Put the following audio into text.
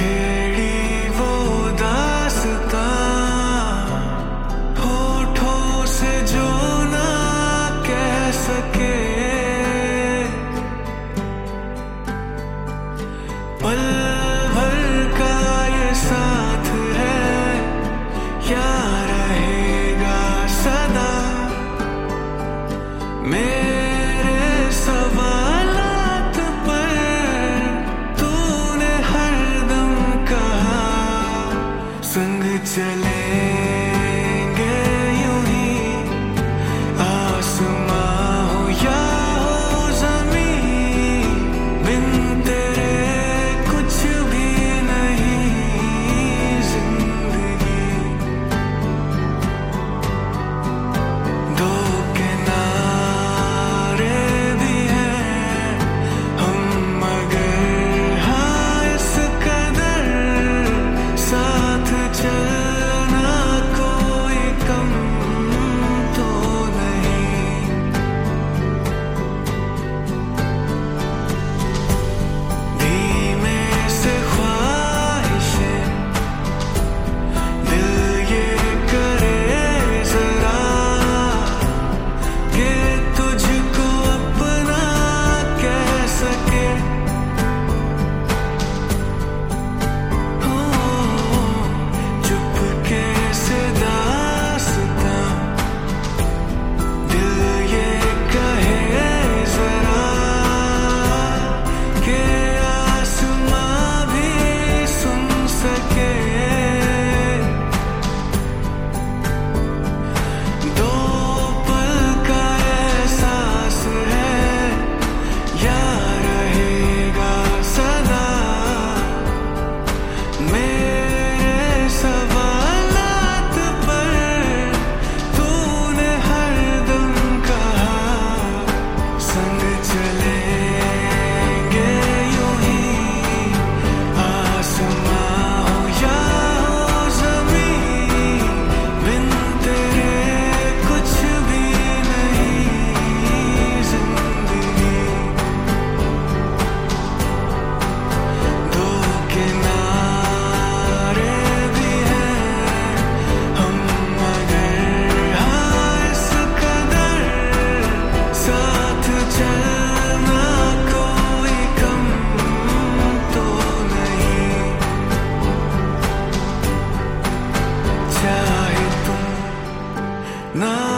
छेड़ी वो दासता। होठों से जो ना कह सके। पल भर का ये साथ है क्या रहेगा सदा। मेरे चले ना